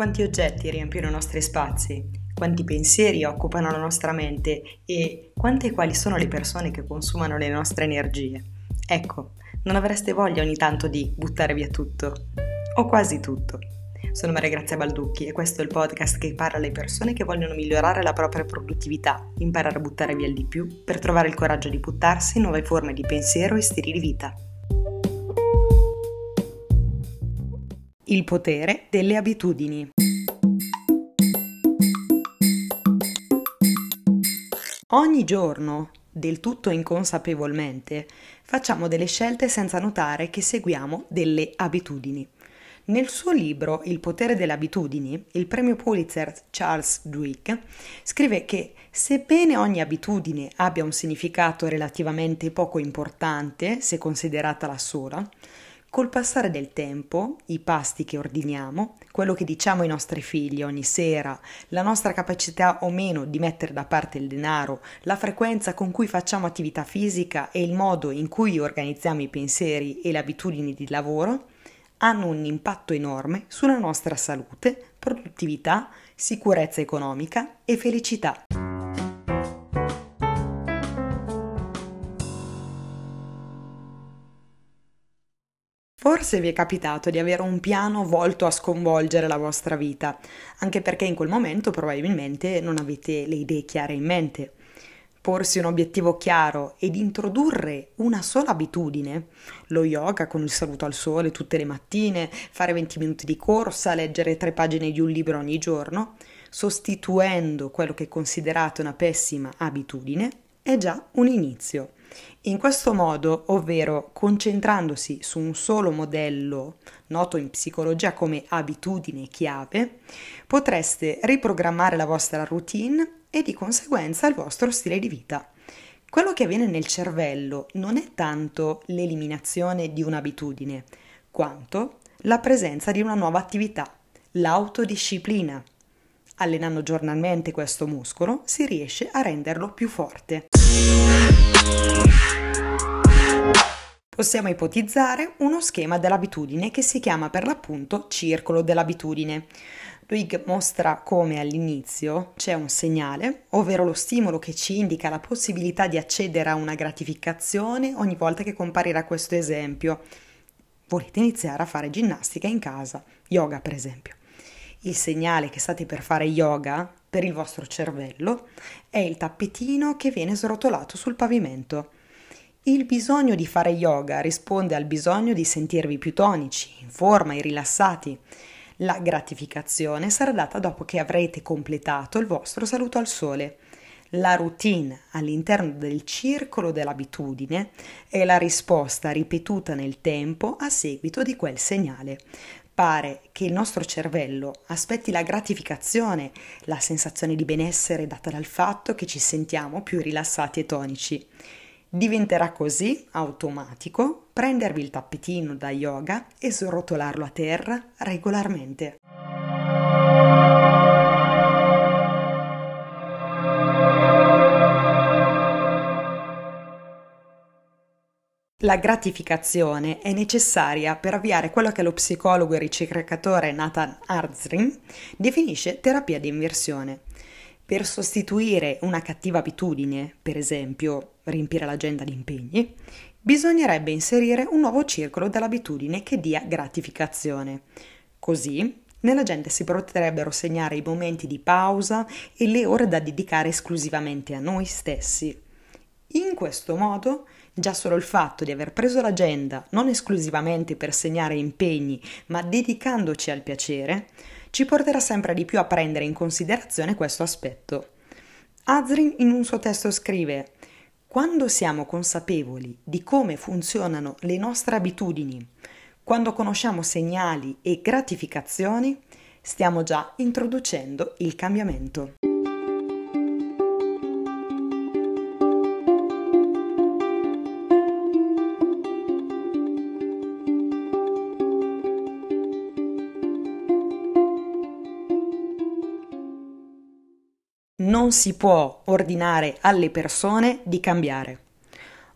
Quanti oggetti riempiono i nostri spazi? Quanti pensieri occupano la nostra mente? E quante e quali sono le persone che consumano le nostre energie? Ecco, non avreste voglia ogni tanto di buttare via tutto? O quasi tutto? Sono Maria Grazia Balducchi e questo è il podcast che parla alle persone che vogliono migliorare la propria produttività, imparare a buttare via il di più per trovare il coraggio di buttarsi in nuove forme di pensiero e stili di vita. Il potere delle abitudini. Ogni giorno, del tutto inconsapevolmente, facciamo delle scelte senza notare che seguiamo delle abitudini. Nel suo libro Il potere delle abitudini, il premio Pulitzer Charles Duhigg scrive che sebbene ogni abitudine abbia un significato relativamente poco importante se considerata la sola, Col passare del tempo, i pasti che ordiniamo, quello che diciamo ai nostri figli ogni sera, la nostra capacità o meno di mettere da parte il denaro, la frequenza con cui facciamo attività fisica e il modo in cui organizziamo i pensieri e le abitudini di lavoro, hanno un impatto enorme sulla nostra salute, produttività, sicurezza economica e felicità. Forse vi è capitato di avere un piano volto a sconvolgere la vostra vita, anche perché in quel momento probabilmente non avete le idee chiare in mente. Porsi un obiettivo chiaro ed introdurre una sola abitudine, lo yoga con il saluto al sole tutte le mattine, fare 20 minuti di corsa, leggere tre pagine di un libro ogni giorno, sostituendo quello che considerate una pessima abitudine, è già un inizio. In questo modo, ovvero concentrandosi su un solo modello, noto in psicologia come abitudine chiave, potreste riprogrammare la vostra routine e di conseguenza il vostro stile di vita. Quello che avviene nel cervello non è tanto l'eliminazione di un'abitudine, quanto la presenza di una nuova attività, l'autodisciplina. Allenando giornalmente questo muscolo si riesce a renderlo più forte. Possiamo ipotizzare uno schema dell'abitudine che si chiama per l'appunto circolo dell'abitudine. Luig mostra come all'inizio c'è un segnale, ovvero lo stimolo che ci indica la possibilità di accedere a una gratificazione ogni volta che comparirà questo esempio. Volete iniziare a fare ginnastica in casa, yoga per esempio. Il segnale che state per fare yoga per il vostro cervello è il tappetino che viene srotolato sul pavimento. Il bisogno di fare yoga risponde al bisogno di sentirvi più tonici, in forma e rilassati. La gratificazione sarà data dopo che avrete completato il vostro saluto al sole. La routine all'interno del circolo dell'abitudine è la risposta ripetuta nel tempo a seguito di quel segnale. Pare che il nostro cervello aspetti la gratificazione, la sensazione di benessere data dal fatto che ci sentiamo più rilassati e tonici. Diventerà così automatico prendervi il tappetino da yoga e srotolarlo a terra regolarmente. La gratificazione è necessaria per avviare quello che lo psicologo e ricercatore Nathan Arzrin definisce terapia di inversione. Per sostituire una cattiva abitudine, per esempio riempire l'agenda di impegni, bisognerebbe inserire un nuovo circolo dell'abitudine che dia gratificazione. Così nell'agenda si potrebbero segnare i momenti di pausa e le ore da dedicare esclusivamente a noi stessi. In questo modo, già solo il fatto di aver preso l'agenda non esclusivamente per segnare impegni, ma dedicandoci al piacere, ci porterà sempre di più a prendere in considerazione questo aspetto. Azrin in un suo testo scrive quando siamo consapevoli di come funzionano le nostre abitudini, quando conosciamo segnali e gratificazioni, stiamo già introducendo il cambiamento. Non si può ordinare alle persone di cambiare.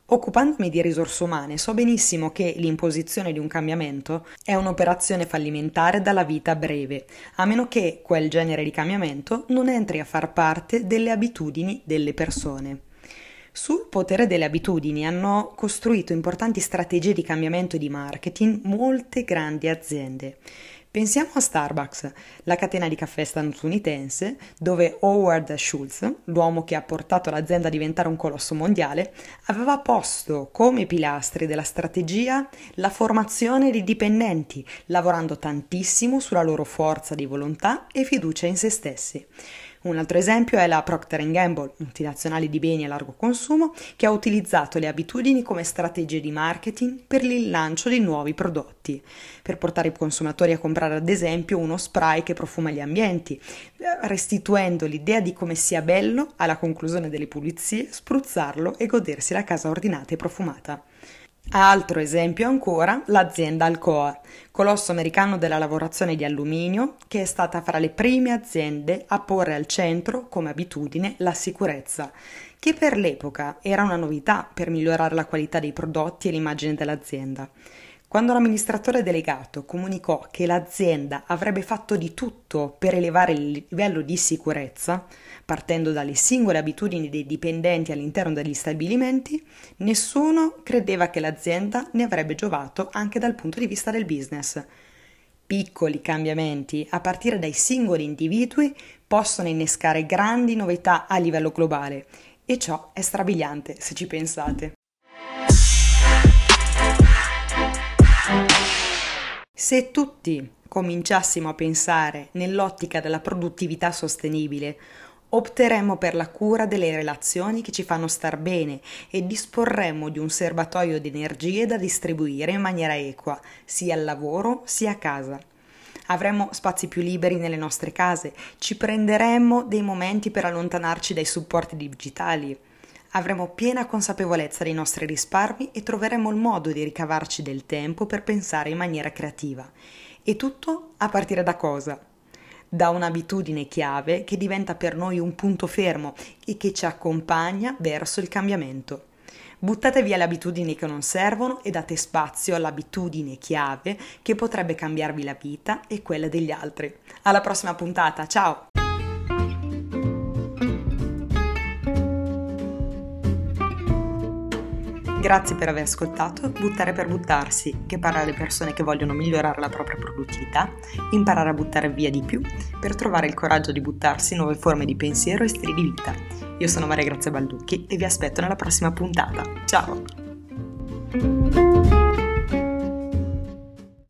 Occupandomi di risorse umane so benissimo che l'imposizione di un cambiamento è un'operazione fallimentare dalla vita breve, a meno che quel genere di cambiamento non entri a far parte delle abitudini delle persone. Sul potere delle abitudini hanno costruito importanti strategie di cambiamento e di marketing molte grandi aziende. Pensiamo a Starbucks, la catena di caffè statunitense, dove Howard Schultz, l'uomo che ha portato l'azienda a diventare un colosso mondiale, aveva posto come pilastri della strategia la formazione di dipendenti, lavorando tantissimo sulla loro forza di volontà e fiducia in se stessi. Un altro esempio è la Procter Gamble, multinazionale di beni a largo consumo, che ha utilizzato le abitudini come strategie di marketing per il lancio di nuovi prodotti, per portare i consumatori a comprare ad esempio uno spray che profuma gli ambienti, restituendo l'idea di come sia bello alla conclusione delle pulizie spruzzarlo e godersi la casa ordinata e profumata. Altro esempio ancora, l'azienda Alcoa, colosso americano della lavorazione di alluminio, che è stata fra le prime aziende a porre al centro, come abitudine, la sicurezza, che per l'epoca era una novità per migliorare la qualità dei prodotti e l'immagine dell'azienda. Quando l'amministratore delegato comunicò che l'azienda avrebbe fatto di tutto per elevare il livello di sicurezza, partendo dalle singole abitudini dei dipendenti all'interno degli stabilimenti, nessuno credeva che l'azienda ne avrebbe giovato anche dal punto di vista del business. Piccoli cambiamenti a partire dai singoli individui possono innescare grandi novità a livello globale e ciò è strabiliante se ci pensate. Se tutti cominciassimo a pensare nell'ottica della produttività sostenibile, opteremmo per la cura delle relazioni che ci fanno star bene e disporremmo di un serbatoio di energie da distribuire in maniera equa, sia al lavoro sia a casa. Avremmo spazi più liberi nelle nostre case, ci prenderemmo dei momenti per allontanarci dai supporti digitali, Avremo piena consapevolezza dei nostri risparmi e troveremo il modo di ricavarci del tempo per pensare in maniera creativa. E tutto a partire da cosa? Da un'abitudine chiave che diventa per noi un punto fermo e che ci accompagna verso il cambiamento. Buttate via le abitudini che non servono e date spazio all'abitudine chiave che potrebbe cambiarvi la vita e quella degli altri. Alla prossima puntata, ciao! Grazie per aver ascoltato Buttare per buttarsi, che parla alle persone che vogliono migliorare la propria produttività, imparare a buttare via di più per trovare il coraggio di buttarsi in nuove forme di pensiero e stili di vita. Io sono Maria Grazia Balducchi e vi aspetto nella prossima puntata. Ciao!